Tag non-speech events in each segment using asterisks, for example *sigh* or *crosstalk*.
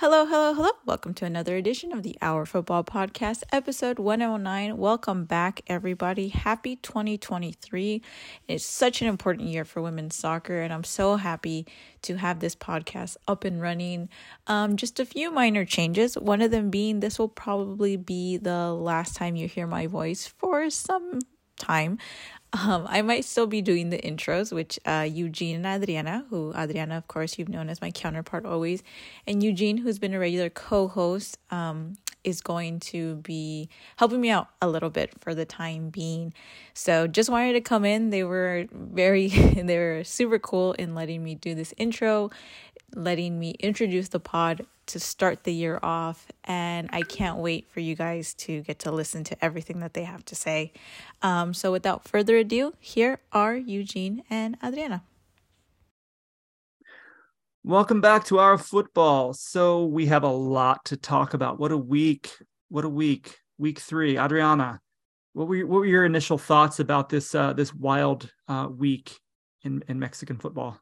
Hello, hello, hello. Welcome to another edition of the Our Football Podcast, episode 109. Welcome back, everybody. Happy 2023. It's such an important year for women's soccer, and I'm so happy to have this podcast up and running. Um, just a few minor changes. One of them being this will probably be the last time you hear my voice for some time. Um, I might still be doing the intros, which uh, Eugene and Adriana, who Adriana, of course, you've known as my counterpart always, and Eugene, who's been a regular co-host, um, is going to be helping me out a little bit for the time being. So just wanted to come in. They were very, *laughs* they were super cool in letting me do this intro, letting me introduce the pod to start the year off. And I can't wait for you guys to get to listen to everything that they have to say. Um, so without further ado, here are Eugene and Adriana. Welcome back to our football. So we have a lot to talk about. What a week! What a week! Week three. Adriana, what were what were your initial thoughts about this uh, this wild uh, week in in Mexican football?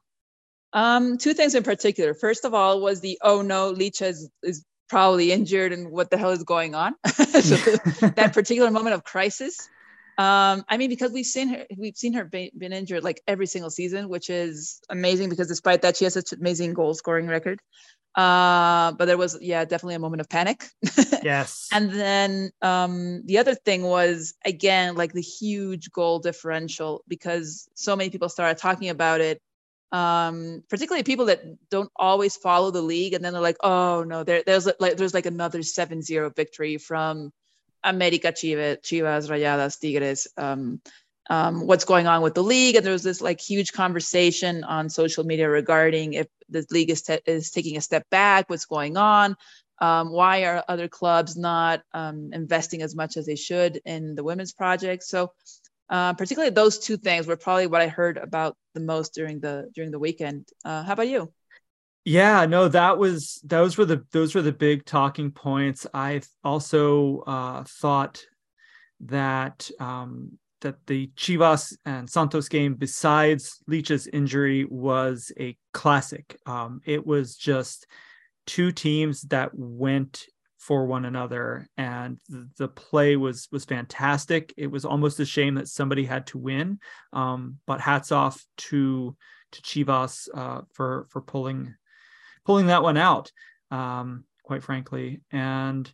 Um, two things in particular. First of all, was the oh no, Licha is, is probably injured, and what the hell is going on? *laughs* so *laughs* that particular moment of crisis. Um, I mean, because we've seen her, we've seen her be, been injured like every single season, which is amazing. Because despite that, she has such an amazing goal scoring record. Uh, but there was, yeah, definitely a moment of panic. *laughs* yes. And then um, the other thing was again like the huge goal differential because so many people started talking about it um, particularly people that don't always follow the league, and then they're like, "Oh no, there, there's like there's like another 7-0 victory from America, Chivas, Chivas, Rayadas, Tigres." Um, um, what's going on with the league, and there was this like huge conversation on social media regarding if the league is, te- is taking a step back, what's going on, um, why are other clubs not um, investing as much as they should in the women's project? So uh, particularly those two things were probably what I heard about the most during the during the weekend. Uh, how about you? Yeah, no, that was those were the those were the big talking points. I also uh, thought that um, that the Chivas and Santos game, besides Licha's injury, was a classic. Um, it was just two teams that went for one another and the, play was was fantastic it was almost a shame that somebody had to win um, but hats off to to chivas uh, for for pulling pulling that one out um, quite frankly. And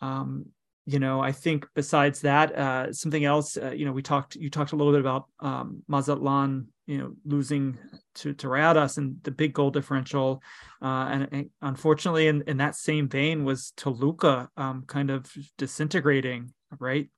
um, you know i think besides that uh, something else uh, you know we talked you talked a little bit about um, mazatlan you know losing to to Rayadas and the big goal differential, uh, and, and, unfortunately, in, in that same vein was Toluca um, kind of disintegrating, right?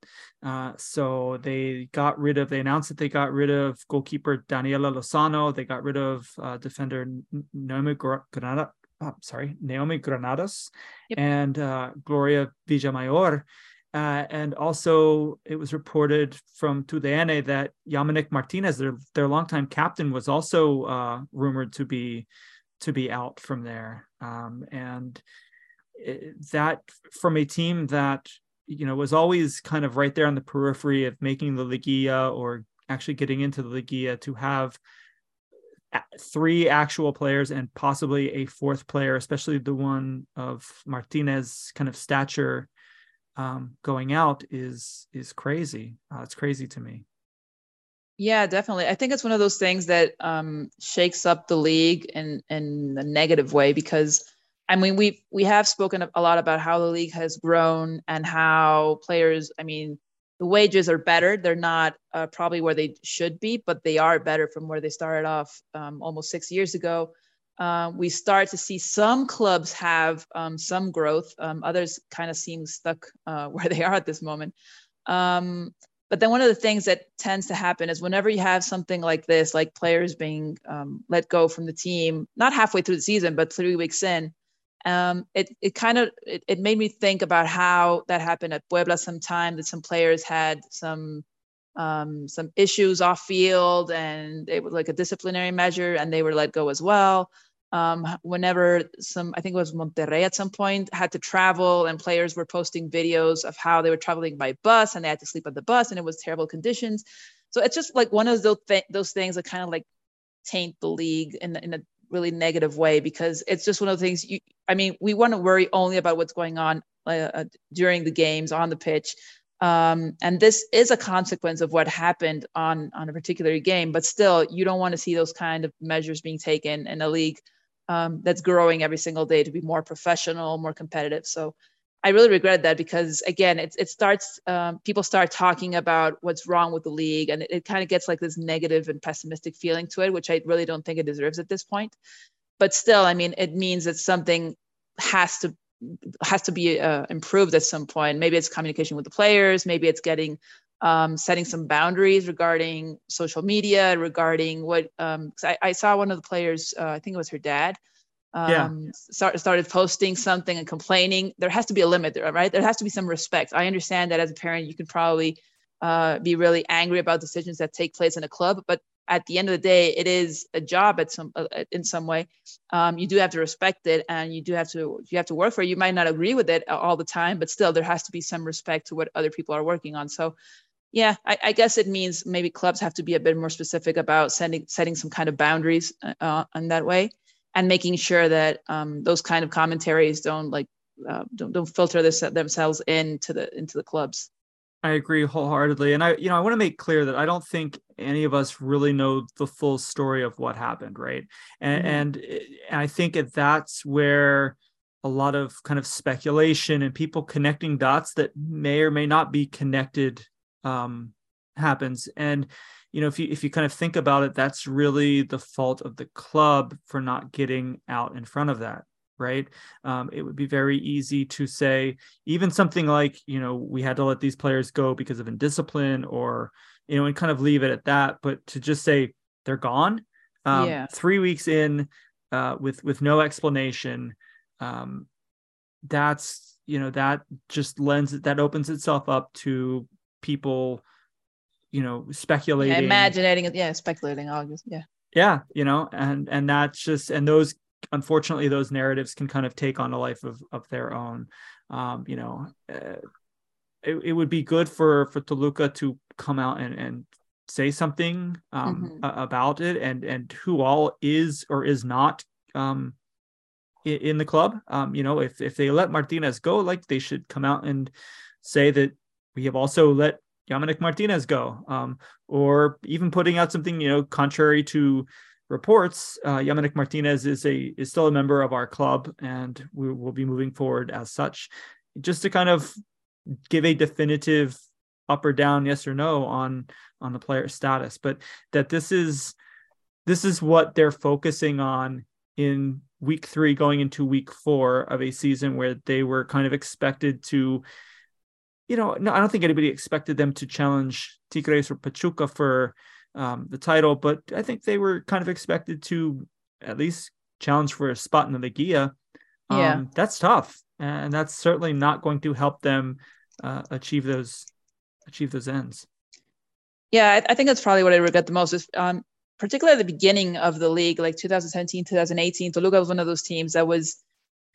Uh, so they got rid of. They announced that they got rid of goalkeeper Daniela Lozano. They got rid of uh, defender Naomi Granada. Oh, sorry, Naomi Granados yep. and uh, Gloria Villamayor. Uh, and also, it was reported from TUDN that Yamanik Martinez, their their longtime captain, was also uh, rumored to be to be out from there. Um, and that from a team that you know was always kind of right there on the periphery of making the Liguilla or actually getting into the Liguilla to have three actual players and possibly a fourth player, especially the one of Martinez kind of stature um, going out is is crazy. Uh, it's crazy to me. Yeah, definitely. I think it's one of those things that um, shakes up the league in in a negative way because I mean we we have spoken a lot about how the league has grown and how players. I mean, the wages are better. They're not uh, probably where they should be, but they are better from where they started off um, almost six years ago. Uh, we start to see some clubs have um, some growth. Um, others kind of seem stuck uh, *laughs* where they are at this moment. Um, but then one of the things that tends to happen is whenever you have something like this, like players being um, let go from the team, not halfway through the season, but three weeks in, um, it, it kind of it, it made me think about how that happened at Puebla sometime that some players had some um, some issues off field and it was like a disciplinary measure and they were let go as well um, whenever some, I think it was Monterrey at some point, had to travel and players were posting videos of how they were traveling by bus and they had to sleep on the bus and it was terrible conditions. So it's just like one of those th- those things that kind of like taint the league in, in a really negative way because it's just one of the things you i mean we want to worry only about what's going on uh, during the games on the pitch. Um, and this is a consequence of what happened on on a particular game but still you don't want to see those kind of measures being taken in a league um, that's growing every single day to be more professional more competitive. So I really regret that because again, it, it starts, um, people start talking about what's wrong with the league and it, it kind of gets like this negative and pessimistic feeling to it, which I really don't think it deserves at this point. But still, I mean, it means that something has to has to be uh, improved at some point. Maybe it's communication with the players. Maybe it's getting um, setting some boundaries regarding social media, regarding what. Um, I, I, saw one of the players. Uh, I think it was her dad um, yeah. start, started posting something and complaining, there has to be a limit there, right? There has to be some respect. I understand that as a parent, you can probably uh, be really angry about decisions that take place in a club, but at the end of the day, it is a job at some uh, in some way. Um, you do have to respect it, and you do have to you have to work for it. You might not agree with it all the time, but still, there has to be some respect to what other people are working on. So, yeah, I, I guess it means maybe clubs have to be a bit more specific about sending setting some kind of boundaries uh, in that way and making sure that um, those kind of commentaries don't like uh, don't, don't filter this, themselves into the into the clubs. I agree wholeheartedly, and I you know I want to make clear that I don't think any of us really know the full story of what happened, right? And, mm-hmm. and, and I think that that's where a lot of kind of speculation and people connecting dots that may or may not be connected um, happens. And you know if you if you kind of think about it that's really the fault of the club for not getting out in front of that right um, it would be very easy to say even something like you know we had to let these players go because of indiscipline or you know and kind of leave it at that but to just say they're gone um, yeah. three weeks in uh, with with no explanation um, that's you know that just lends that opens itself up to people you know speculating. yeah, imaginating yeah speculating august yeah. Yeah you know and and that's just and those unfortunately those narratives can kind of take on a life of of their own. Um you know uh, it, it would be good for for Toluca to come out and and say something um mm-hmm. about it and and who all is or is not um in, in the club. Um you know if if they let martinez go like they should come out and say that we have also let Yamanick Martinez go, um, or even putting out something you know contrary to reports. Uh, Martinez is a is still a member of our club, and we will be moving forward as such. Just to kind of give a definitive up or down, yes or no on on the player status, but that this is this is what they're focusing on in week three going into week four of a season where they were kind of expected to you know, no, I don't think anybody expected them to challenge Tigres or Pachuca for um, the title, but I think they were kind of expected to at least challenge for a spot in the Liguilla. Um, yeah. That's tough. And that's certainly not going to help them uh, achieve those achieve those ends. Yeah, I, I, think that's probably what I regret the most is um, particularly at the beginning of the league, like 2017, 2018, Toluca was one of those teams that was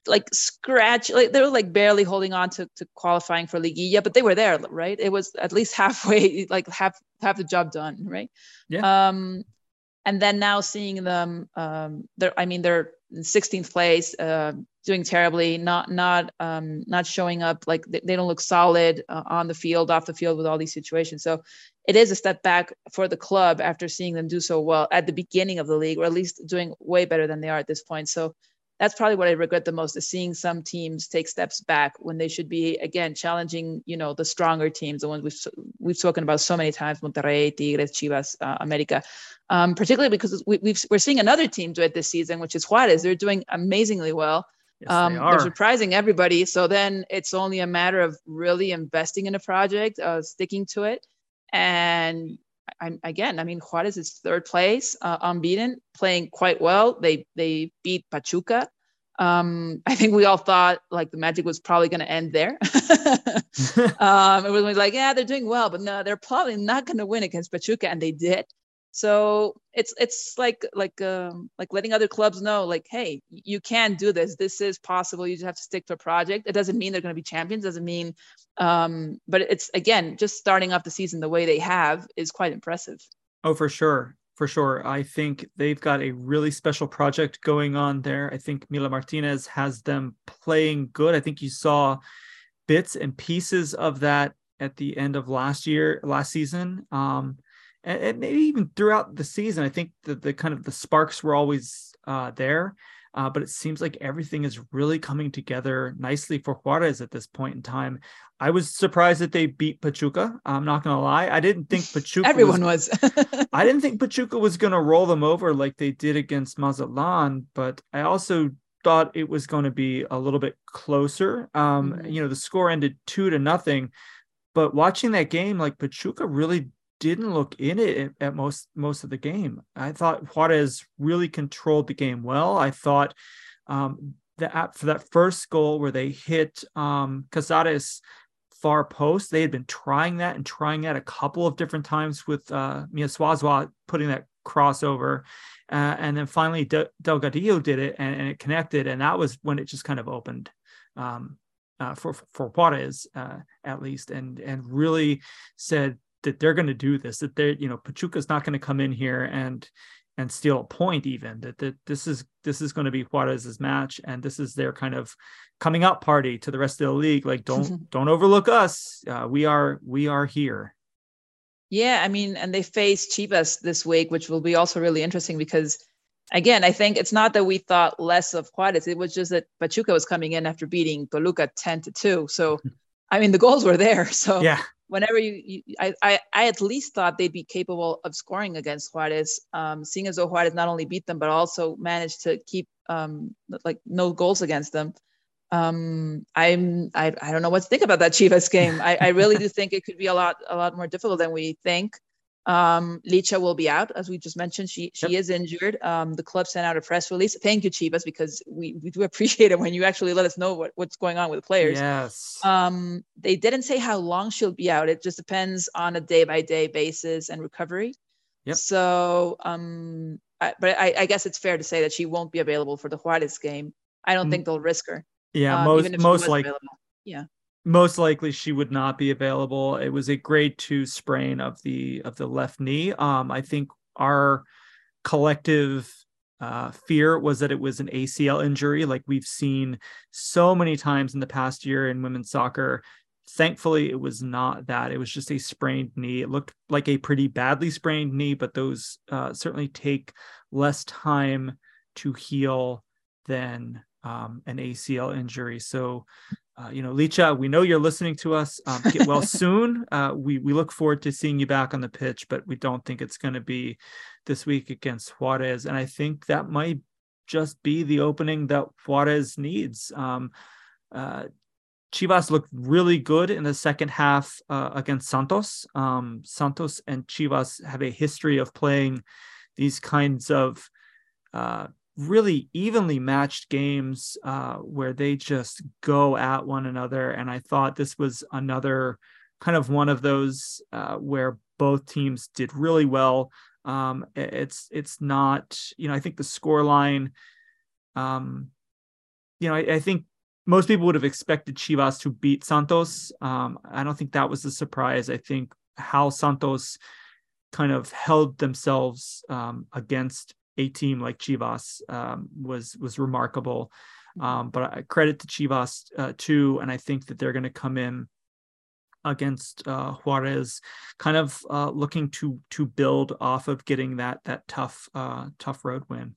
like scratch like they were like barely holding on to, to qualifying for Liguilla, but they were there, right? It was at least *laughs* halfway, like half half the job done, right? Yeah. Um, and then now seeing them, um, they're I mean they're in 16th place, uh, doing terribly, not not um, not showing up, like they, they don't look solid uh, on the field, off the field with all these situations. So it is a step back for the club after seeing them do so well at the beginning of the league, or at least doing way better than they are at this point. So that's probably what I regret the most is seeing some teams take steps back when they should be again challenging, you know, the stronger teams, the ones we've we've spoken about so many times, Monterrey, Tigres, Chivas, uh, America, um, particularly because we, we are seeing another team do it this season, which is Juarez. They're doing amazingly well. Yes, um, they are. They're surprising everybody. So then it's only a matter of really investing in a project, uh, sticking to it, and I, again, I mean, Juarez is third place, uh, unbeaten, playing quite well. They they beat Pachuca. Um, *laughs* I think we all thought like the magic was probably going to end there. *laughs* *laughs* um, it was like, yeah, they're doing well, but no, they're probably not going to win against Pachuca, and they did. So it's it's like like um, like letting other clubs know, like, hey, you can do this. This is possible. You just have to stick to a project. It doesn't mean they're going to be champions. Doesn't mean, um, but it's again just starting off the season the way they have is quite impressive. Oh, for sure. for sure. I think they've got a really special project going on there. I think Mila Martinez has them playing good. I think you saw bits and pieces of that at the end of last year, last season. Um, and, maybe even throughout the season. I think that the kind of the sparks were always uh, there. Uh, but it seems like everything is really coming together nicely for Juarez at this point in time. I was surprised that they beat Pachuca. I'm not gonna lie. I didn't think *laughs* Pachuca. Everyone was. was. *laughs* I didn't think Pachuca was gonna roll them over like they did against Mazatlan, but I also thought it was going to be a little bit closer. Um, mm-hmm. You know, the score ended two to nothing, but watching that game, like Pachuca really didn't look in it at most most of the game. I thought Juarez really controlled the game well. I thought um, that for that first goal where they hit um, Casares far post, they had been trying that and trying that a couple of different times with uh, Mia Swazwa putting that crossover. Uh, and then finally De- Delgadillo did it and, and, it connected. And that was when it just kind of opened um, uh, for, for Juarez, uh, at least, and, and really said, that they're going to do this that they're you know pachuca's not going to come in here and and steal a point even that, that this is this is going to be juarez's match and this is their kind of coming out party to the rest of the league. Like don't *laughs* don't overlook us. Uh, we are we are here. Yeah i mean and they face chivas this week which will be also really interesting because again i think it's not that we thought less of juarez. It was just that pachuca was coming in after beating toluca 10 to 2 so *laughs* i mean the goals were there so yeah whenever you, you I, I, I, at least thought they'd be capable of scoring against Juarez, um, seeing as though Juarez not only beat them but also managed to keep um, like no goals against them. Um, I'm I, I don't know what to think about that Chivas game. I, I really do *laughs* think it could be a lot a lot more difficult than we think. Um, Licha will be out, as we just mentioned. She she yep. is injured. Um, the club sent out a press release. Thank you, Chivas, because we, we do appreciate it when you actually let us know what, what's going on with the players. Yes. Um, they didn't say how long she'll be out. It just depends on a day by day basis and recovery. Yep. So, um, I, but I, I, guess it's fair to say that she won't be available for the Juarez game. I don't mm. think they'll risk her. Yeah, um, most most like yeah most likely she would not be available. It was a grade two sprain of the of the left knee. Um, I think our collective uh, fear was that it was an ACL injury, like we've seen so many times in the past year in women's soccer. Thankfully, it was not that. It was just a sprained knee. It looked like a pretty badly sprained knee, but those uh, certainly take less time to heal than um, an ACL injury. So uh, you know, Licha, we know you're listening to us. Um, get well *laughs* soon. Uh, we we look forward to seeing you back on the pitch, but we don't think it's going to be this week against Juarez. And I think that might just be the opening that Juarez needs. Um, uh, Chivas looked really good in the second half uh, against Santos. Um, Santos and Chivas have a history of playing these kinds of uh, really evenly matched games uh, where they just go at one another. And I thought this was another kind of one of those uh, where both teams did really well. Um, it's it's not you know I think the score line, um, you know I, I, think most people would have expected Chivas to beat Santos. Um, I don't think that was a surprise. I think how Santos kind of held themselves um, against a team like Chivas um, was was remarkable. Mm-hmm. Um, but I credit to Chivas uh, too, and I think that they're going to come in against uh, Juarez, kind of uh, looking to to build off of getting that that tough uh, tough road win.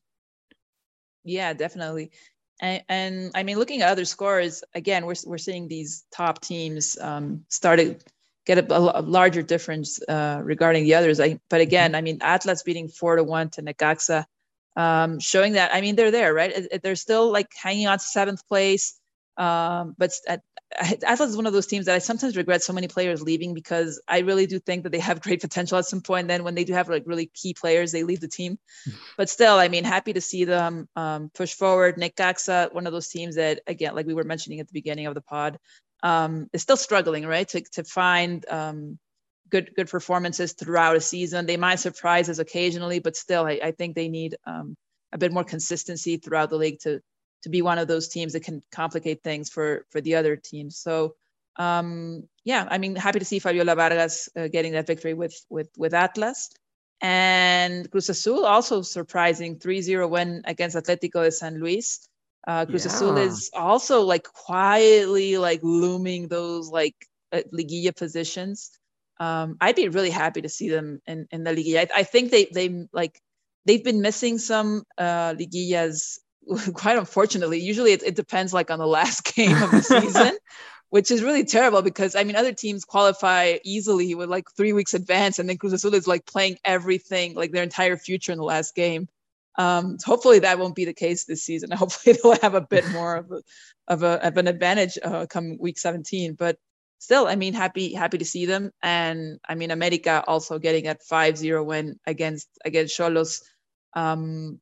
Yeah, definitely. And, and, I mean, looking at other scores, again, we're we're seeing these top teams um, started get a, a larger difference uh, regarding the others. I, but again, I mean, Atlas beating four to one to Necaxa, um, showing that I mean they're there, right? It, it, they're still like hanging on to seventh place. Um, but at, Atlas is one of those teams that I sometimes regret so many players leaving because I really do think that they have *laughs* great potential at some point. And then when they do have like really key players, they leave the team. but still, I mean, happy to see them um, push forward. Necaxa, one of those teams that, again, like we were mentioning at the beginning of the pod, um, is still struggling, right? To, to find um, good good performances throughout a season. They might surprise us occasionally, but still, I, I think they need um, a bit more consistency throughout the league to to be one of those teams that can complicate things for for the other teams. So um, yeah, I mean, happy to see Fabiola Vargas uh, getting that victory with with with Atlas. And Cruz Azul also surprising 3-0 win against Atletico de San Luis. Uh, Cruz yeah. Azul is also like quietly like looming those like uh, liguilla positions. Um, I'd be really happy to see them in, in the liguilla. I, I think they they like they've been missing some uh, liguillas *laughs* quite unfortunately. Usually it, it depends like on the last *laughs* game of the season. *laughs* which is really terrible because I mean, other teams qualify easily with like three weeks advance, and then Cruz Azul is like playing everything, like their entire future in the last game. Um, hopefully that won't be the case this season. *laughs* Hopefully they'll have a bit more of a, of, a, of an advantage uh, come week 17. But still, I mean, happy happy to see them, and I mean, America also getting a 5-0 win against against Xolos. Um,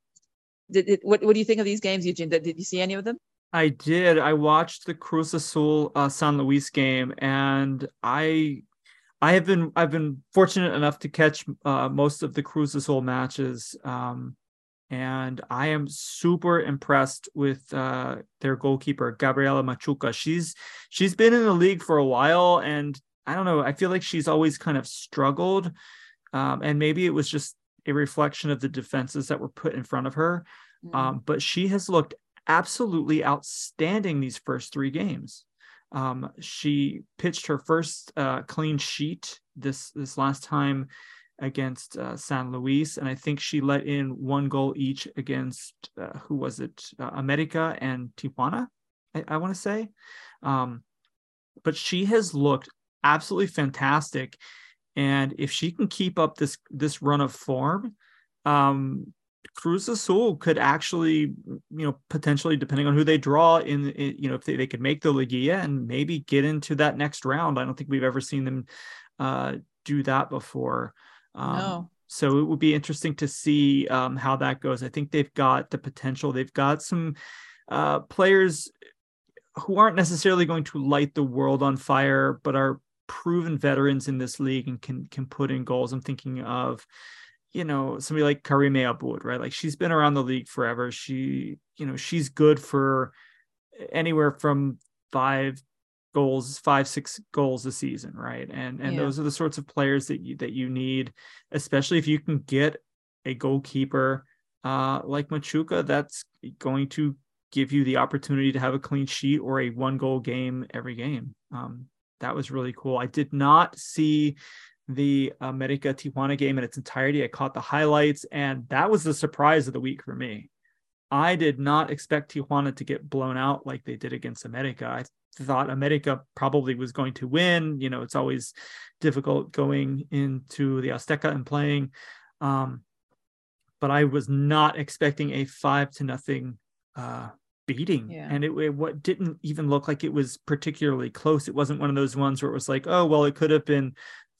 did, did, what what do you think of these games, Eugene? Did, did you see any of them? I did. I watched the Cruz Azul uh, San Luis game, and I, I have been I've been fortunate enough to catch uh, most of the Cruz Azul matches, um, and I am super impressed with uh, their goalkeeper Gabriela Machuca. She's she's been in the league for a while, and I don't know. I feel like she's always kind of struggled, um, and maybe it was just a reflection of the defenses that were put in front of her. Mm-hmm. Um, but she has looked absolutely outstanding these first three games. Um, she pitched her first uh, clean sheet this this last time against uh, San Luis, and I think she let in one goal each against uh, who was it, uh, America and Tijuana, I, I want to say. Um, but she has looked absolutely fantastic, and if she can keep up this this run of form, um, Cruz Azul could actually, you know, potentially, depending on who they draw in, in you know, if they, they could make the Liguilla and maybe get into that next round. I don't think we've ever seen them uh, do that before. Um, no. So it would be interesting to see um, how that goes. I think they've got the potential. They've got some uh, players who aren't necessarily going to light the world on fire, but are proven veterans in this league and can can put in goals. I'm thinking of you know somebody like Karime Abud, right? Like she's been around the league forever. She, you know, she's good for anywhere from five goals, five six goals a season, right? And and yeah. those are the sorts of players that you that you need, especially if you can get a goalkeeper uh, like Machuca that's going to give you the opportunity to have a clean sheet or a one goal game every game. Um, that was really cool. I did not see the America Tijuana game in its entirety. I caught the highlights, and that was the surprise of the week for me. I did not expect Tijuana to get blown out like they did against America. I thought America probably was going to win. You know, it's always difficult going into the Azteca and playing. Um, but I was not expecting a five to nothing uh, beating, yeah. and it, it what didn't even look like it was particularly close. It wasn't one of those ones where it was like, oh well, it could have been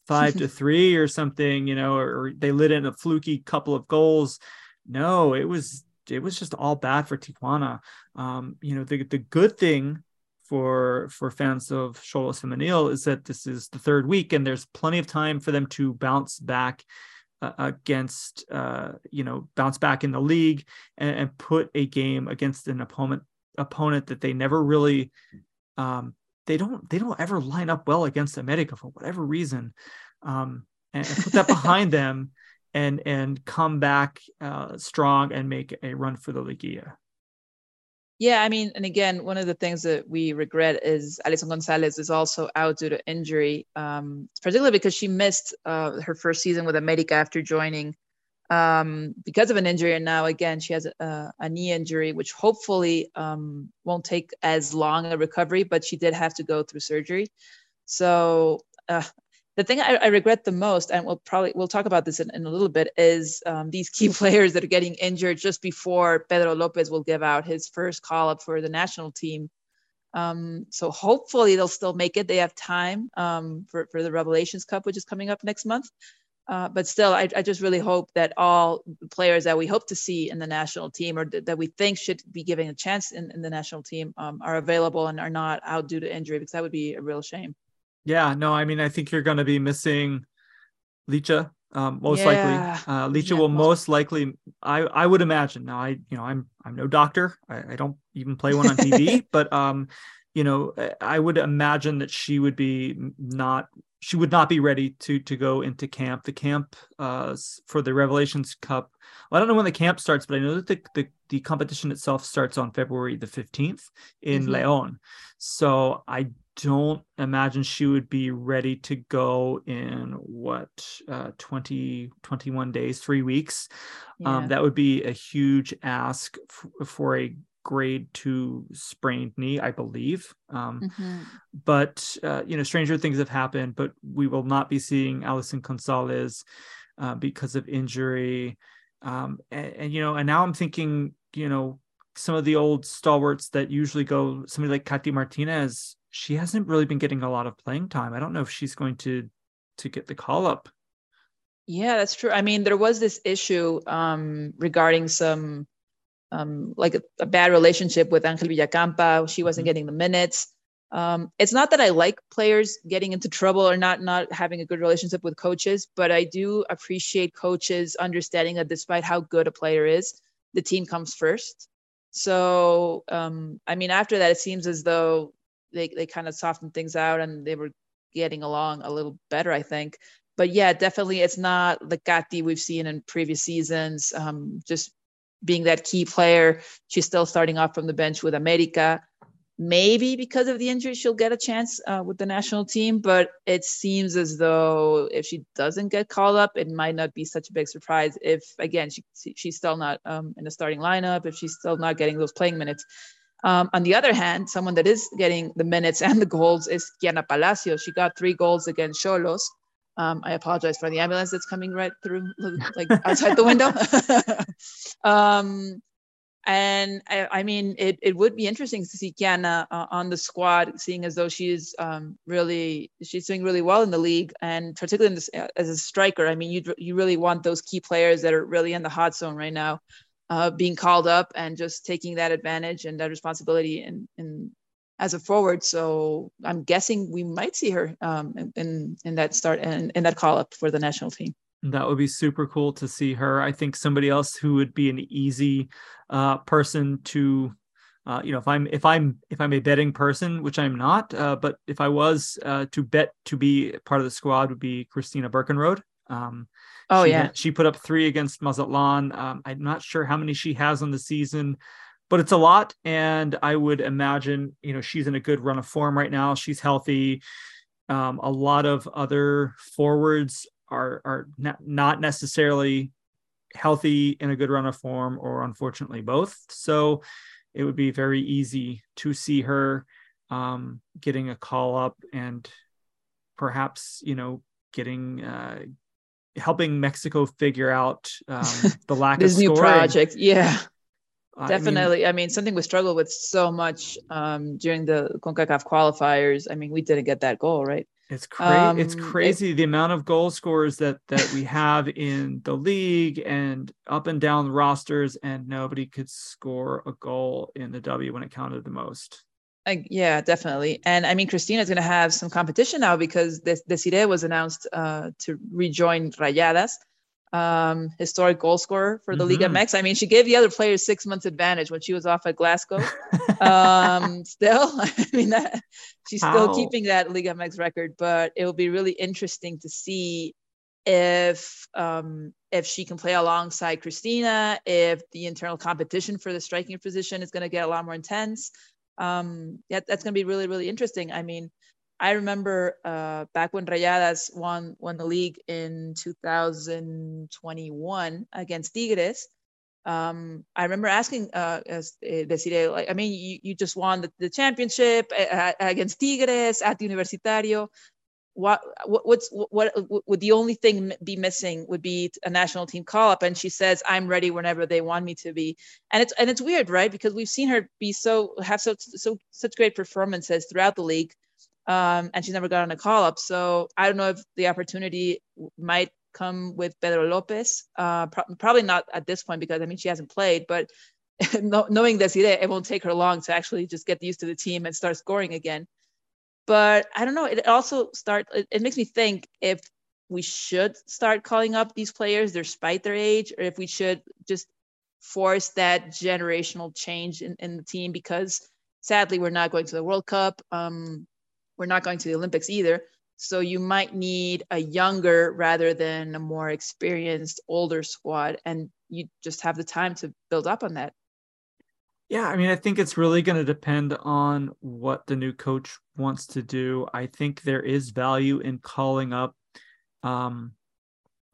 five to *laughs* three or something, you know, or, or they lit in a fluky couple of goals. No, it was it was just all bad for Tijuana. Um, you know, the the good thing for for fans of Xolos Femenil is that this is the third week and there's plenty of time for them to bounce back uh, against uh, you know bounce back in the league and, and, put a game against an opponent opponent that they never really um, they don't they don't ever line up well against America for whatever reason, um, and, and, put that *laughs* behind them and and come back uh, strong and make a run for the Liguilla. Yeah, I mean, and again, one of the things that we regret is Alison Gonzalez is also out due to injury, um, particularly because she missed uh, her first season with America after joining um, because of an injury. And now, again, she has a, a knee injury, which hopefully um, won't take as long a recovery, but she did have to go through surgery. So, uh, the thing I, I, regret the most, and we'll probably we'll talk about this in, in a little bit, is um, these key *laughs* players that are getting injured just before Pedro Lopez will give out his first call up for the national team. Um, so hopefully they'll still make it. They have time um, for for the Revelations Cup, which is coming up next month. Uh, but still, I, I, just really hope that all players that we hope to see in the national team or th- that we think should be given a chance in, in the national team um, are available and are not out due to injury because that would be a real shame. Yeah, no, I mean, I think you're going to be missing Licha um, most yeah. likely. Uh, Licha yeah, will most likely, I, I would imagine. Now, I you know, I'm I'm no doctor. I, I don't even play one on TV, *laughs* but um, you know, I would imagine that she would be not she would not be ready to to go into camp. The camp uh, for the Revelations Cup. Well, I don't know when the camp starts, but I know that the the, the competition itself starts on February the fifteenth in mm-hmm. León. So I don't imagine she would be ready to go in what uh 20 21 days three weeks um, yeah. um that would be a huge ask f- for a grade two sprained knee i believe um mm-hmm. but uh, you know stranger things have happened but we will not be seeing alison gonzalez uh, because of injury um and, and you know and now i'm thinking you know some of the old stalwarts that usually go somebody like Katty Martinez she hasn't really been getting a lot of playing time. I don't know if she's going to to get the call up. Yeah, that's true. I mean, there was this issue um, regarding some um, like a, a, bad relationship with Angel Villacampa. She wasn't mm-hmm. getting the minutes. Um, it's not that I like players getting into trouble or not not having a good relationship with coaches, but I do appreciate coaches understanding that despite how good a player is, the team comes first. So, um, I mean, after that, it seems as though they they kind of softened things out and they were getting along a little better, I think. But yeah, definitely, it's not the Katty we've seen in previous seasons. Um, just being that key player, she's still starting off from the bench with America. Maybe because of the injury, she'll get a chance uh, with the national team. But it seems as though if she doesn't get called up, it might not be such a big surprise. If again, she she's still not um, in the starting lineup, if she's still not getting those playing minutes. Um, on the other hand, someone that is getting the minutes *laughs* and the goals is Kiana Palacios. She got three goals against Xolos. Um, I apologize for the ambulance that's coming right through, like *laughs* outside the window. *laughs* um, and I, I, mean, it, it would be interesting to see Kiana uh, on the squad, seeing as though she's um, really she's doing really well in the league, and particularly in this, uh, as a striker. I mean, you you really want those key players that are really in the hot zone right now uh, being called up and just taking that advantage and that responsibility and, in as a forward. So I'm guessing we might see her um, in in that start and in, in that call up for the national team. That would be super cool to see her. I think somebody else who would be an easy uh, person to, uh, you know, if I'm if I'm if I'm a betting person, which I'm not, uh, but if I was uh, to bet to be part of the squad, would be Christina Burkenroad. Um, Oh she, yeah, she put up three against Mazatlan. Um, I'm not sure how many she has on the season, but it's a lot. And I would imagine, you know, she's in a good run of form right now. She's healthy. Um, a lot of other forwards are are not, not necessarily healthy in a good run of form, or unfortunately both. So it would be very easy to see her um, getting a call up and perhaps you know getting uh, helping Mexico figure out um, *laughs* the lack this of new project. Yeah, I definitely. Mean, I mean, something we struggled with so much um, during the Concacaf qualifiers. I mean, we didn't get that goal, right? It's crazy. Um, it's crazy it, the amount of goal scorers that that we have in the league and up and down the rosters, and nobody could score a goal in the W when it counted the most. I, yeah, definitely. And I mean, Christina is going to have some competition now because Des- Desiree was announced uh, to rejoin Rayadas, um, historic goal scorer for the mm-hmm. Liga MX. I mean, she gave the other players six months advantage when she was off at Glasgow. *laughs* um, still, *laughs* I mean, that, she's still keeping that Liga MX record, but it will be really interesting to see if um, if she can play alongside Christina, if the internal competition for the striking position is going to get a lot more intense um, yeah, that's going to be really, really interesting. I mean, I remember uh, back when Rayadas won won the league in 2021 against Tigres. Um, I remember asking uh, eh, Desiree, like, I mean, you, you just won the, the championship eh, against Tigres at Universitario what, what's what would the only thing be missing would be a national team call up and she says i'm ready whenever they want me to be. And it's and it's weird right? Because we've seen her be so have so so such great performances throughout the league um, and she's never gotten a call up. So i don't know if the opportunity might come with pedro lopez uh, pro- probably not at this point because i mean she hasn't played but *laughs* knowing that it won't take her long to actually just get used to the team and start scoring again but I don't know. It also start. It, it makes me think if we should start calling up these players despite their age, or if we should just force that generational change in, in the team because sadly we're not going to the World Cup. Um, we're not going to the Olympics either. So you might need a younger rather than a more experienced older squad, and you just have the time to build up on that. Yeah, I mean, I think it's really going to depend on what the new coach wants to do. I think there is value in calling up um,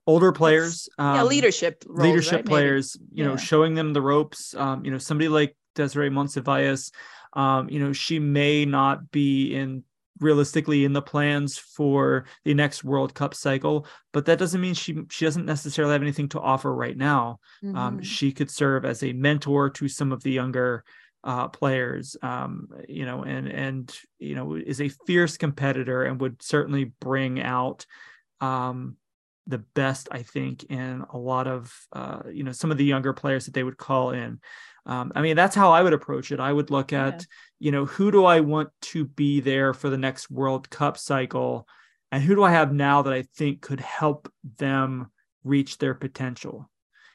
older players, um, yeah, leadership roles, leadership right? players. Maybe. You yeah. know, showing them the ropes. Um, you know, somebody like Desiree Monsivais, um, you know, she may not be in realistically in the plans for the next World Cup cycle, but that doesn't mean she she doesn't necessarily have anything to offer right now. Um, mm-hmm. Um, she could serve as a mentor to some of the younger uh, players, um, you know, and and you know is a fierce competitor and would certainly bring out um, the best, I think, in a lot of uh, you know some of the younger players that they would call in. Um, I mean, that's how I would approach it. I would look at, yeah. you know, who do I want to be there for the next World Cup cycle, and who do I have now that I think could help them reach their potential.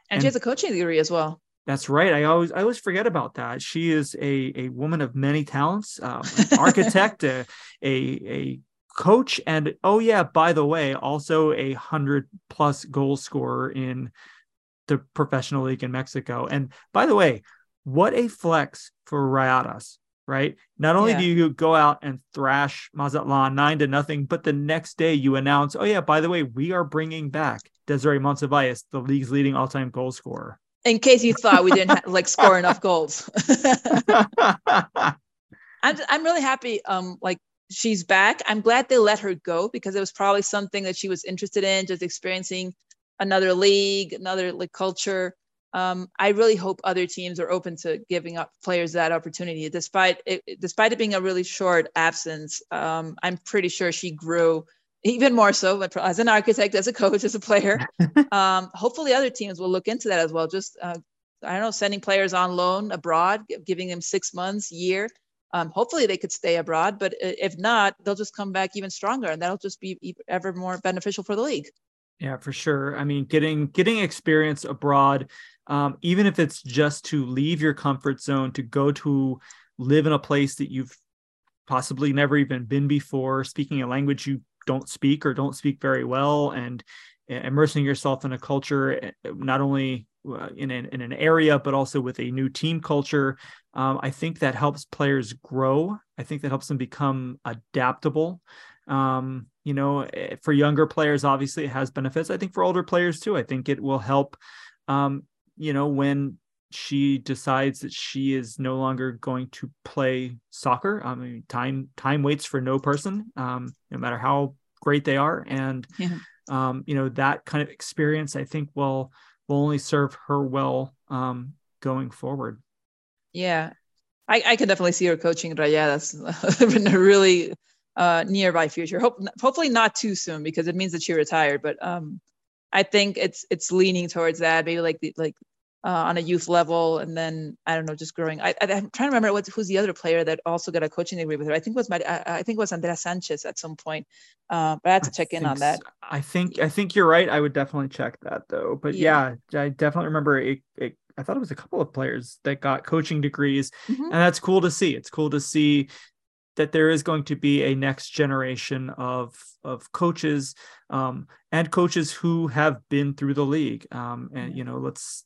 And, and she has a coaching degree as well. That's right. I always I always forget about that. She is a a woman of many talents, um, an architect, *laughs* a, a a coach, and oh yeah, by the way, also a hundred plus goal scorer in the professional league in Mexico. And by the way, what a flex for Rayadas, right? Not only yeah. do you go out and thrash Mazatlan nine to nothing, but the next day you announce, oh yeah, by the way, we are bringing back Desiree Monsivais, the league's leading all-time goal scorer. In case you thought we didn't ha- *laughs* like score enough goals. *laughs* I'm I'm really happy. Um, like she's back. I'm glad they let her go because it was probably something that she was interested in, just experiencing another league, another like culture. Um, I really hope other teams are open to giving up players that opportunity. Despite it, despite it being a really short absence, um, I'm pretty sure she grew even more so as an architect, as a coach, as a player. *laughs* um, hopefully, other teams will look into that as well. Just uh, I don't know, sending players on loan abroad, giving them six months, year. Um, hopefully, they could stay abroad, but if not, they'll just come back even stronger, and that'll just be ever more beneficial for the league. Yeah, for sure. I mean, getting getting experience abroad, um, even if it's just to leave your comfort zone, to go to live in a place that you've possibly never even been before, speaking a language you don't speak or don't speak very well, and immersing yourself in a culture, eh, not only uh, in an, in an area but also with a new team culture. Um, I think that helps players grow. I think that helps them become adaptable. Um, you know, eh, for younger players, obviously it has benefits. I think for older players too, I think it will help. Um, you know, when she decides that she is no longer going to play soccer. I mean, time time waits for no person, um, no matter how great they are, and yeah. um, you know that kind of experience, I think will will only serve her well um, going forward. Yeah, I, I can definitely see her coaching Rayadas in *laughs* a really uh, nearby future. Hope, hopefully not too soon because it means that she retired. But um, I think it's it's leaning towards that. Maybe like the, like uh, on a youth level, and then I don't know, just growing. I, am trying to remember what who's the other player that also got a coaching degree with her. I think it was my I, I think it was Andrea Sanchez at some point. Uh, but I had to check in on that. I think I think you're right. I would definitely check that though. But yeah, yeah I definitely remember it, it I thought it was a couple of players that got coaching degrees, mm-hmm. and that's cool to see. It's cool to see that there is going to be a next generation of of coaches um, and coaches who have been through the league. Um, and you know, let's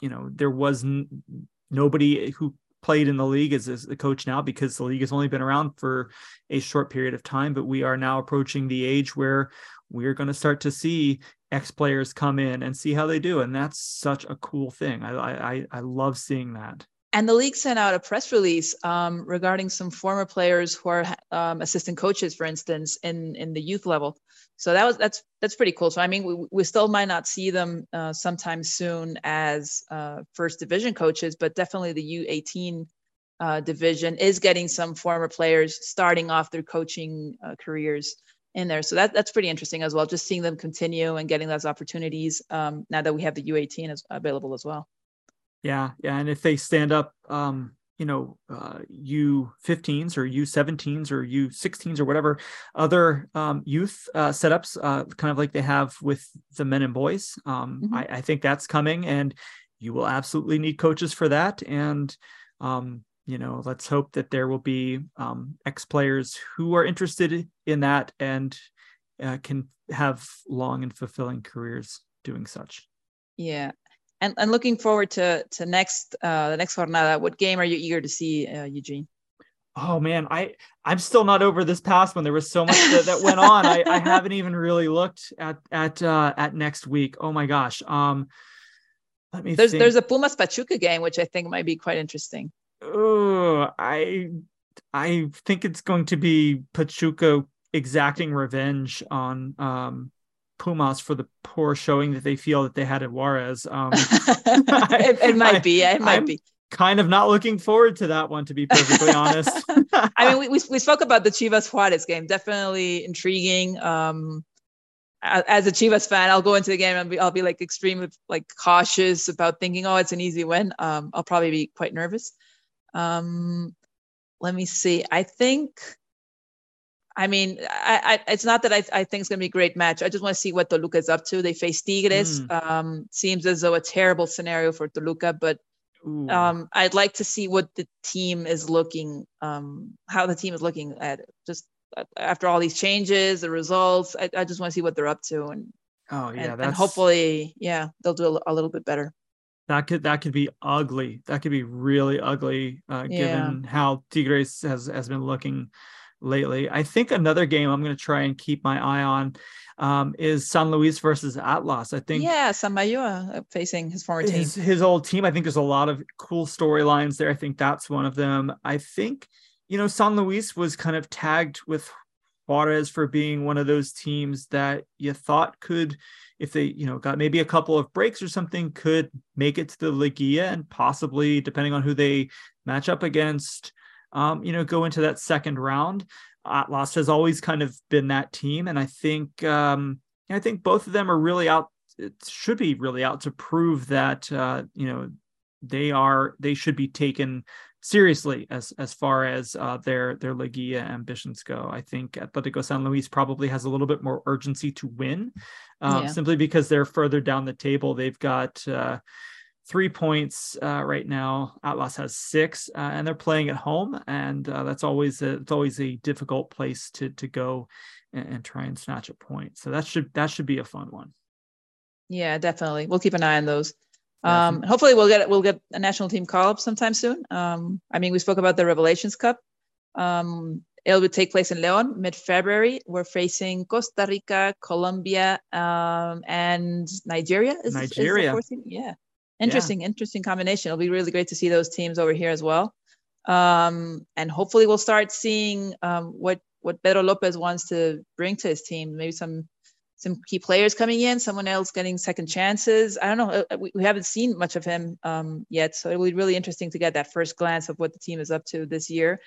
you know, there was n- nobody who played in the league as, a coach now because the league has only been around for a short period of time. But we are now approaching the age where we're going to start to see ex players come in and see how they do, and that's such a cool thing. I I I love seeing that. And the league sent out a press release um, regarding some former players who are um, assistant coaches, for instance, in in the youth level. So that was that's that's pretty cool. So I mean, we, we still might not see them uh, sometime soon as uh, first division coaches, but definitely the U18 uh, division is getting some former players starting off their coaching uh, careers in there. So that that's pretty interesting as well. Just seeing them continue and getting those opportunities um, now that we have the U18 as available as well. Yeah, yeah, and if they stand up, um, you know, uh, U15s or U17s or U16s or whatever other um, youth uh, setups, uh, kind of like they have with the men and boys, um, mm-hmm. I, I, think that's coming, and you will absolutely need coaches for that. And um, you know, let's hope that there will be um, ex players who are interested in that and uh, can have long and fulfilling careers doing such. Yeah, and and looking forward to to next uh, the next jornada. What game are you eager to see, uh, Eugene? Oh man, I I'm still not over this past one. There was so much that, that went on. I, I haven't even really looked at at uh, at next week. Oh my gosh. Um, let me. There's think. there's a Pumas Pachuca game which I think might be quite interesting. Oh, I I think it's going to be Pachuca exacting revenge on um Pumas for the poor showing that they feel that they had at Juarez. Um, *laughs* *laughs* it, it, might I, be. It might I'm be. Kind of not looking forward to that one, to be perfectly honest. *laughs* I mean, we, we, we spoke about the Chivas Juarez game. Definitely intriguing. Um, as a Chivas fan, I'll go into the game and be, I'll be like extremely like cautious about thinking, oh, it's an easy win. Um, I'll probably be quite nervous. Um, let me see. I think I mean, I, I, it's not that I, I think it's going to be a great match. I just want to see what Toluca is up to. They face Tigres. Mm. Um, seems as though a terrible scenario for Toluca, but um, I'd like to see what the team is looking, um, how the team is looking at just uh, after all these changes, the results. I, I just want to see what they're up to, and oh yeah, and, and hopefully, yeah, they'll do a, a, little bit better. That could that could be ugly. That could be really ugly, uh, given yeah. how Tigres has has been looking lately. I think another game I'm going to try and keep my eye on um, is San Luis versus Atlas. I think. Yeah, Samayoa uh, facing his former team. His, his old team. I think there's a lot of cool storylines there. I think that's one of them. I think, you know, San Luis was kind of tagged with Juarez for being one of those teams that you thought could, if they, you know, got maybe a couple of breaks or something, could make it to the Liguilla and possibly, depending on who they match up against, um, you know, go into that second round. Atlas has always kind of been that team, and I think um, I think both of them are really out. It should be really out to prove that uh, you know they are they should be taken seriously as as far as uh, their their Liguilla ambitions go. I think Atletico San Luis probably has a little bit more urgency to win, um, yeah. simply because they're further down the table. They've got uh, three points uh, right now. Atlas has six, uh, and they're playing at home, and uh, that's always a, it's always a difficult place to to go and, and, try and snatch a point. So that should that should be a fun one. Yeah, definitely. We'll keep an eye on those. Um, hopefully, we'll get we'll get a national team call up sometime soon. Um, I mean, we spoke about the Revelations Cup. Um, it will take place in Leon mid February. We're facing Costa Rica, Colombia, um, and Nigeria. Is, Nigeria. Is yeah interesting, yeah. interesting combination. It'll be really great to see those teams over here as well. Um, and hopefully we'll start seeing um, what what Pedro Lopez wants to bring to his team. Maybe some some key players coming in, someone else getting second chances. I don't know. Uh, we, we haven't seen much of him um, yet, so it'll be really interesting to get that first glance of what the team is up to this year.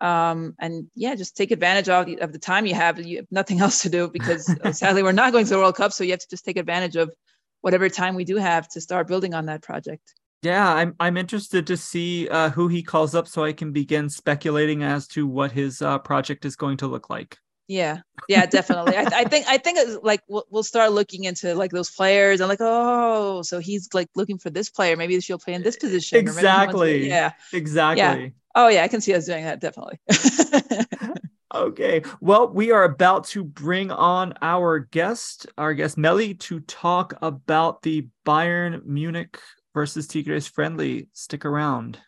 Um, and yeah, just take advantage of the, of the time you have. You have nothing *laughs* else to do because uh, sadly we're not going to the World Cup, so you have to just take advantage of whatever time we do have to start building on that project. Yeah, I'm I'm interested to see uh, who he calls up so I can begin speculating as to what his uh, project is going to look like. Yeah, yeah, definitely. I, I, think I think it's like we'll, we'll start looking into like those players and like oh, so he's like looking for this player. Maybe she'll play in this position. Exactly. To, yeah. Exactly. Yeah. Oh yeah, I can see us doing that definitely. *laughs* Okay. Well, we are about to bring on our guest, our guest Melly, to talk about the Bayern Munich versus Tigres friendly. Stick around.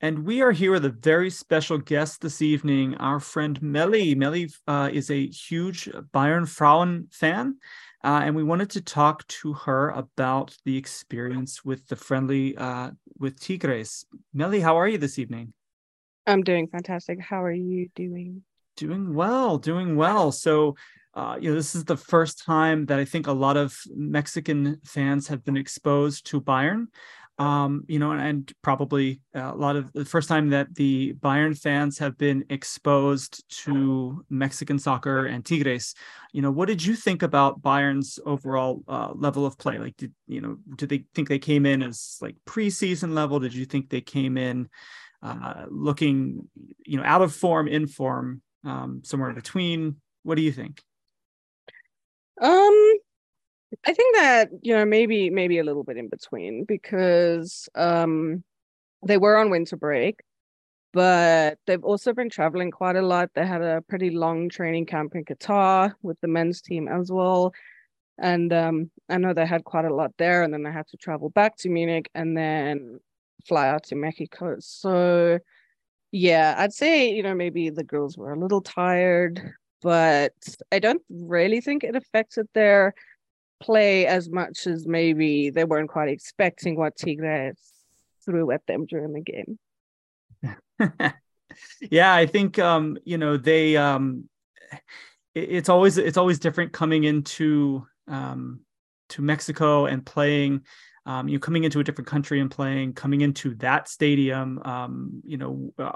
And we are here with a very special guest this evening, our friend Melly. Melly uh, is a huge Bayern Frauen fan. Uh, and we wanted to talk to her about the experience with the friendly uh, with Tigres. Melly, how are you this evening? I'm doing fantastic. How are you doing? Doing well, doing well. So, uh, you know, this is the first time that I think a lot of Mexican fans have been exposed to Bayern. Um, you know, and, and probably a lot of the first time that the Bayern fans have been exposed to Mexican soccer and Tigres. You know, what did you think about Bayern's overall uh, level of play? Like, did you know, did they think they came in as like preseason level? Did you think they came in? Uh, looking, you know, out of form, in form, um, somewhere in between. What do you think? Um, I think that you know maybe maybe a little bit in between because um they were on winter break, but they've also been traveling quite a lot. They had a pretty long training camp in Qatar with the men's team as well. And um, I know they had quite a lot there, and then they had to travel back to Munich and then fly out to Mexico. So, yeah, I'd say, you know, maybe the girls were a little tired, but I don't really think it affected their play as much as maybe they weren't quite expecting what Tigres threw at them during the game. *laughs* yeah, I think um, you know they um, it, it's always it's always different coming into um, to Mexico and playing. Um, you know, coming into a different country and playing, coming into that stadium. Um, you know, uh,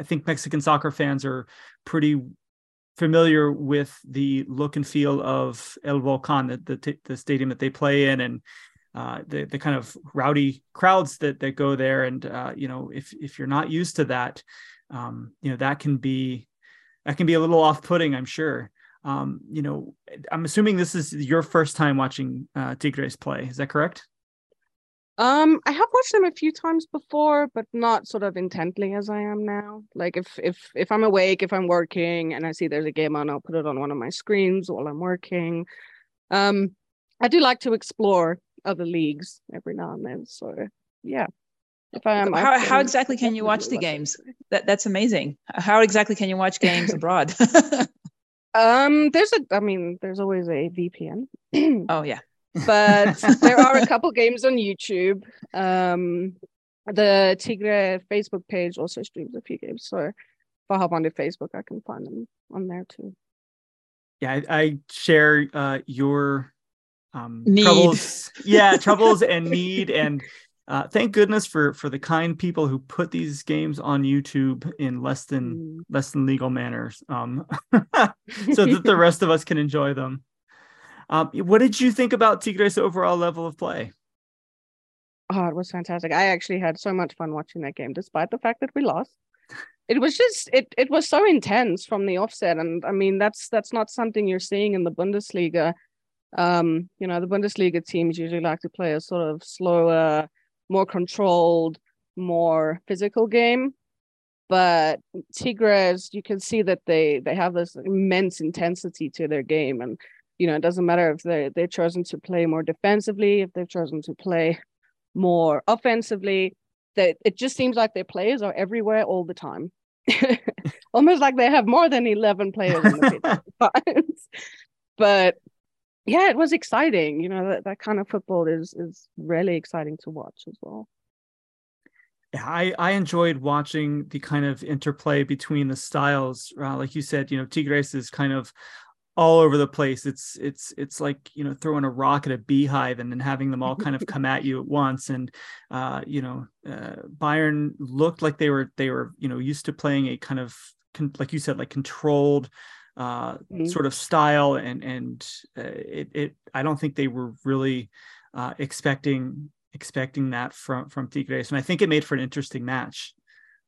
I think Mexican soccer fans are pretty familiar with the look and feel of El Volcán, the, the, the stadium that they play in, and uh, the the kind of rowdy crowds that that go there. And uh, you know, if if you're not used to that, um, you know that can be that can be a little off putting, I'm sure. Um, you know, I'm assuming this is your first time watching uh, Tigres play. Is that correct? Um, I have watched them a few times before, but not sort of intently as I am now. Like if if if I'm awake, if I'm working and I see there's a game on, I'll put it on one of my screens while I'm working. Um, I do like to explore other leagues every now and then. So yeah. If I am how, how exactly can you watch the games? That that's amazing. How exactly can you watch games *laughs* abroad? *laughs* um, there's a I mean, there's always a VPN. oh yeah but *laughs* there are a couple games on YouTube. Um, the Tigre Facebook page also streams a few games. So if I hop onto Facebook, I can find them on there too. Yeah, I, I share uh, your um, need. troubles. *laughs* Yeah, troubles *laughs* and need, and uh, thank goodness for for the kind people who put these games on YouTube in less than mm. less than legal manners, um, so that the rest of us can enjoy them. Um, what did you think about Tigres' overall level of play? Oh, it was fantastic. I actually had so much fun watching that game, despite the fact that we lost. It was just it it was so intense from the offset. And I mean that's that's not something you're seeing in the Bundesliga. Um, you know, the Bundesliga teams usually like to play a sort of slower, more controlled, more physical game. But Tigres, you can see that they they have this immense intensity to their game. And you know, it doesn't matter if they they've chosen to play more defensively, if they've chosen to play more offensively. That it just seems like their players are everywhere all the time. *laughs* Almost like they have more than 11 players in the pitch. *laughs* but yeah, it was exciting. You know, that, that kind of football is is really exciting to watch as well. Yeah, I, I enjoyed watching the kind of interplay between the styles. Uh, like you said, you know, Tigres is kind of all over the place. It's it's it's like you know throwing a rock at a beehive and then having them all kind of *laughs* come at you at once. And uh, you know, uh, Bayern looked like they were they were you know used to playing a kind of con- like you said like controlled uh, mm-hmm. sort of style, and and uh, it it I don't think they were really uh, expecting expecting that from from Tigres, and I think it made for an interesting match.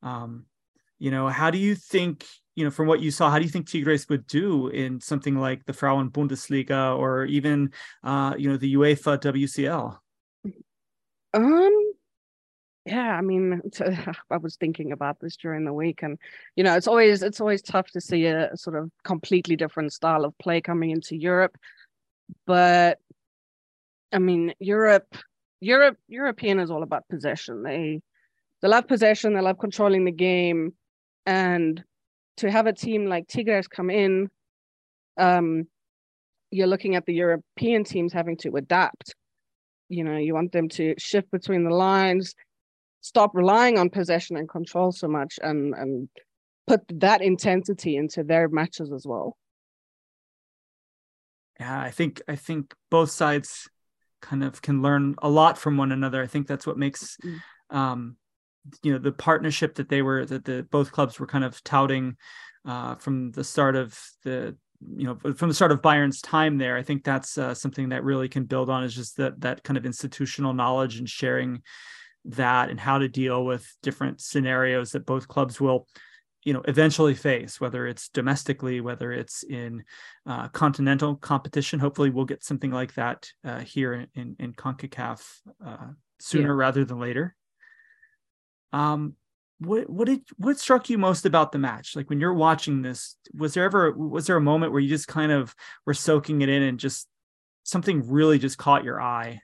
Um, you know, how do you think you know, from what you saw, how do you think Tigres would do in something like the Frauen Bundesliga or even, uh, you know, the UEFA WCL? Um, yeah, I mean, *laughs* I was thinking about this during the week, and you know, it's always it's always tough to see a sort of completely different style of play coming into Europe, but I mean, Europe, Europe, European is all about possession. They they love possession, they love controlling the game, and to have a team like Tigres come in, um, you're looking at the European teams having to adapt. You know, you want them to shift between the lines, stop relying on possession and control so much, and and put that intensity into their matches as well. Yeah, I think I think both sides kind of can learn a lot from one another. I think that's what makes mm. um, you know the partnership that they were that the both clubs were kind of touting uh, from the start of the you know from the start of Bayern's time there. I think that's uh, something that really can build on is just that that kind of institutional knowledge and sharing that and how to deal with different scenarios that both clubs will you know eventually face whether it's domestically whether it's in uh, continental competition hopefully we'll get something like that uh, here in, in, in concacaf uh, sooner yeah. rather than later um what what did what struck you most about the match? Like when you're watching this was there ever was there a moment where you just kind of were soaking it in and just something really just caught your eye?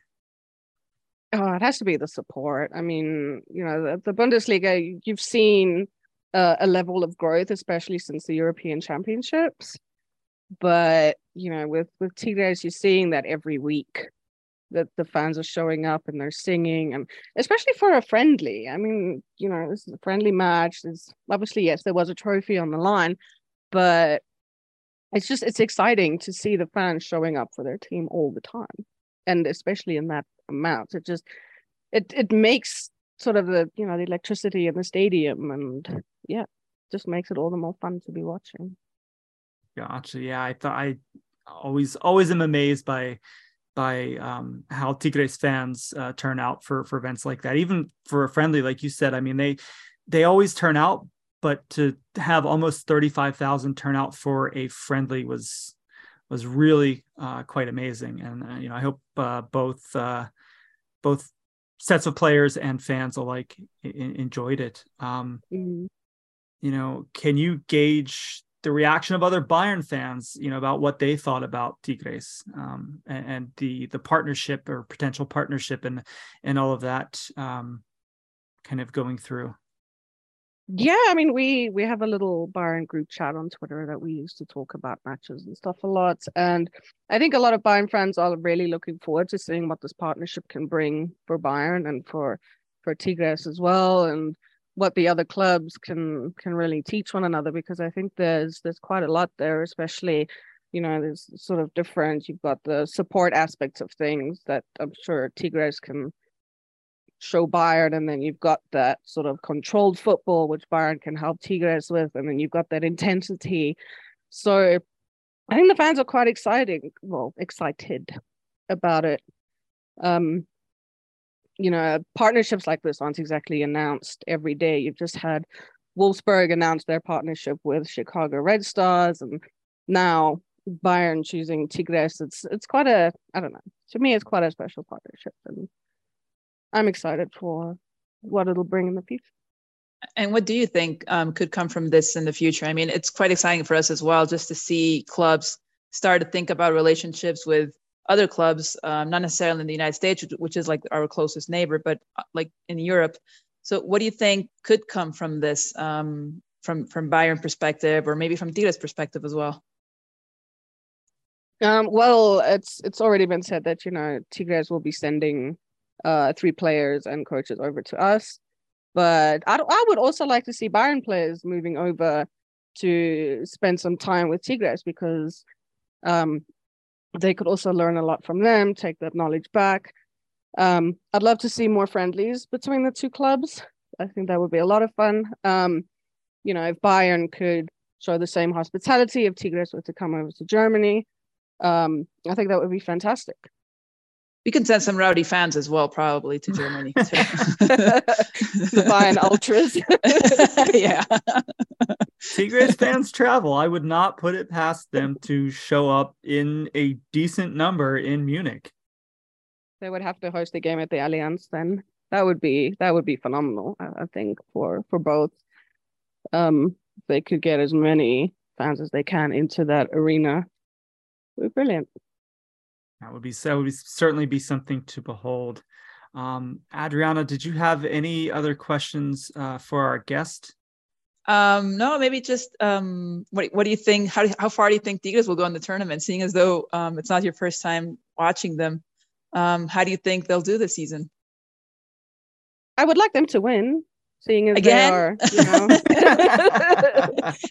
Oh it has to be the support. I mean you know the, the bundesliga you've seen uh, a level of growth especially since the european championships. But you know with with tigres you're seeing that every week that the fans are showing up and they're singing and especially for a friendly. I mean you know this is a friendly match. There's obviously yes there was a trophy on the line but it's just it's exciting to see the fans showing up for their team all the time and especially in that amount. It just it it makes sort of the you know the electricity in the stadium and yeah just makes it all the more fun to be watching. Gotcha. Yeah i thought i always always am amazed by by um, how Tigres fans uh, turn out for for events like that. Even for a friendly, like you said, I mean they they always turn out, but to have almost thirty five thousand turn out for a friendly was was really uh, quite amazing. And uh, you know, I hope uh, both uh, both sets of players and fans alike I- enjoyed it. Um, mm-hmm. You know, can you gauge the reaction of other Bayern fans, you know, about what they thought about Tigres um, and, and, the the partnership or potential partnership and and all of that um, kind of going through. Yeah, I mean, we we have a little Bayern group chat on Twitter that we use to talk about matches and stuff a lot, and I think a lot of Bayern fans are really looking forward to seeing what this partnership can bring for Bayern and for for Tigres as well, and what the other clubs can can really teach one another because I think there's there's quite a lot there, especially you know there's sort of different. You've got the support aspects of things that I'm sure Tigres can show Bayern, and then you've got that sort of controlled football which Bayern can help Tigres with, and then you've got that intensity. So I think the fans are quite exciting, well, excited about it. Um, you know, partnerships like this aren't exactly announced every day. You've just had Wolfsburg announce their partnership with Chicago Red Stars, and now Bayern choosing Tigres. It's it's quite a I don't know. To me, it's quite a special partnership, and I'm excited for what it'll bring in the future. And what do you think um, could come from this in the future? I mean, it's quite exciting for us as well, just to see clubs start to think about relationships with other clubs, um, not necessarily in the United States, which is like our closest neighbor, but uh, like in Europe. So, what do you think could come from this, um, from from Bayern perspective, or maybe from Tigres perspective as well? Um, well, it's it's already been said that you know Tigres will be sending uh, three players and coaches over to us, but I I would also like to see Bayern players moving over to spend some time with Tigres because um, they could also learn a lot from them, take that knowledge back. Um, I'd love to see more friendlies between the two clubs. I think that would be a lot of fun. Um, you know, if Bayern could show the same hospitality if Tigres were to come over to Germany, um, I think that would be fantastic. We can send some rowdy fans as well, probably to Germany. *laughs* the Bayern ultras. *laughs* yeah. Tigres fans travel. I would not put it past them to show up in a decent number in Munich. They would have to host the game at the Allianz then. That would be that would be phenomenal, I think, for for both. Um they could get as many fans as they can into that arena. It would be brilliant. That would be so would be, certainly be something to behold. Um, Adriana, did you have any other questions uh, for our guest? Um, no, maybe just um, what what do you think? How how far do you think Tigres will go in the tournament? Seeing as though um, it's not your first time watching them, um, how do you think they'll do this season? I would like them to win, seeing as Again? they are, you know.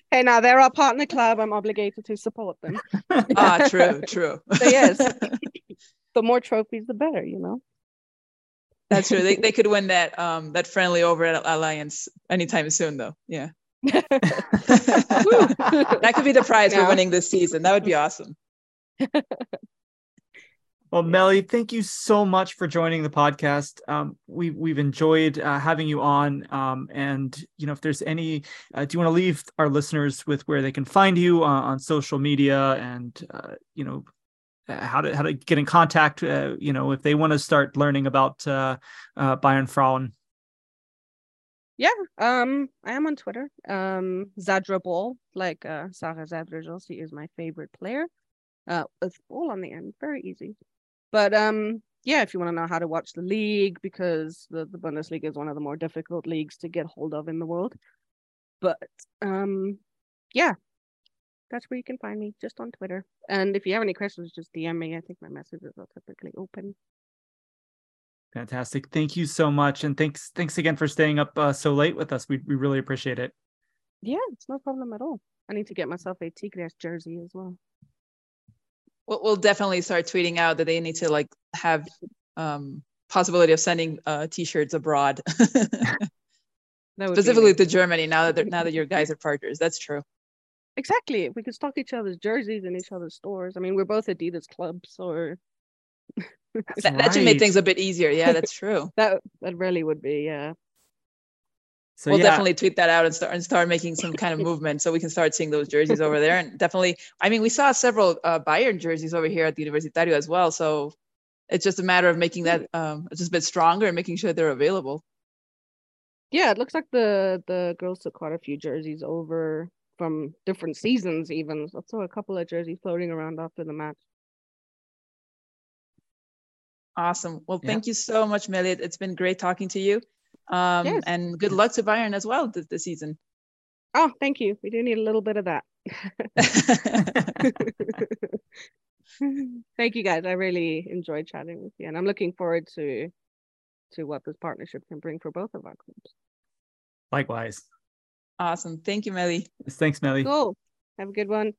*laughs* hey, now they're our partner club. I'm obligated to support them. ah, true, true. *laughs* So yes, *laughs* the more trophies, the better. You know. That's true. They, they could win that um that friendly over at Allianz anytime soon, though. Yeah. that could be the prize for winning this season. That would be awesome. Well, Melly, thank you so much for joining the podcast. Um, we we've enjoyed uh, having you on. Um, and you know, if there's any, uh, do you want to leave our listeners with where they can find you uh, on social media and uh, you know how to how to get in contact? Uh, you know, if they want to start learning about uh, Bayern Frauen. Yeah, um, I am on Twitter. Um, Zadra Ball, like uh, Sarah Zadrazil is my favorite player. Uh, with ball on the end, very easy. But um, yeah, if you want to know how to watch the league, because the, the Bundesliga is one of the more difficult leagues to get hold of in the world. But um, yeah, that's where you can find me, just on Twitter. And if you have any questions, just DM me. I think my messages are typically open. Fantastic. Thank you so much. And thanks thanks again for staying up uh, so late with us. We we really appreciate it. Yeah, it's no problem at all. I need to get myself a Tigres jersey as well. We'll, we'll definitely start tweeting out that they need to like have um possibility of sending uh t-shirts abroad. *laughs* Specifically to Germany now that they're, now that your guys are partners. That's true. Exactly. We could stock each other's jerseys in each other's stores. I mean, we're both Adidas clubs, or that, right. that should make things a bit easier. Yeah, that's true. *laughs* that that really would be. Yeah. So, we'll yeah. definitely tweet that out and start and start making some kind of movement so we can start seeing those jerseys over there. And definitely, I mean, we saw several uh, Bayern jerseys over here at the Universitario as well. So it's just a matter of making that um, just a bit stronger and making sure they're available. Yeah, it looks like the the girls took quite a few jerseys over from different seasons. Even I saw a couple of jerseys floating around after the match. Awesome. Well, thank you so much, Melly. It's been great talking to you. Um, yes. And good luck to Bayern as well this, this season. Oh, thank you. We do need a little bit of that. *laughs* *laughs* thank you, guys. I really enjoyed chatting with you, and I'm looking forward to to what this partnership can bring for both of our clubs. Likewise. Awesome. Thank you, Melly. Thanks, Melly. Cool. Have a good one.